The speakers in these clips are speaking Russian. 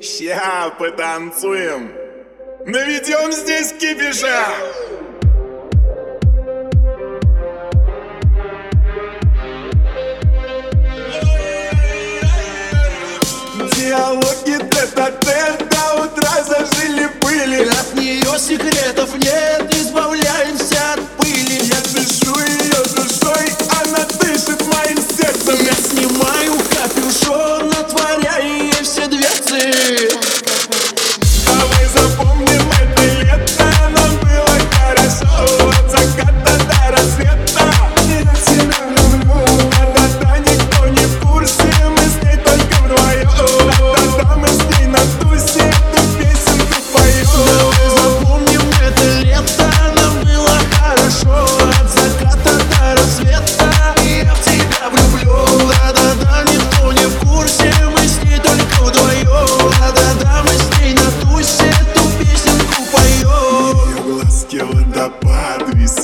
Ща потанцуем. Наведем здесь кипиша! Диалоги тет-а-тет до утра зажили были От нее секретов нет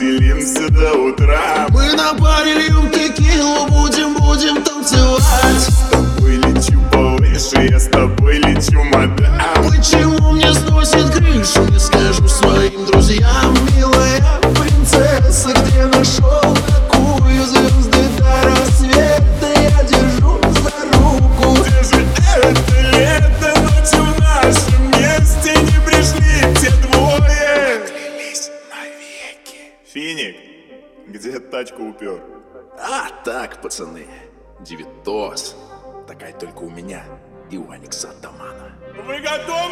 веселимся до утра. Мы на паре льем текилу, будем, будем танцевать. С тобой лечу повыше, я с тобой лечу, мадам. Почему мне сносит крышу, не скажу своим друзьям. Финик, где тачку упер? А, так, пацаны, девятос. Такая только у меня и у Алекса Тамана. Вы готовы?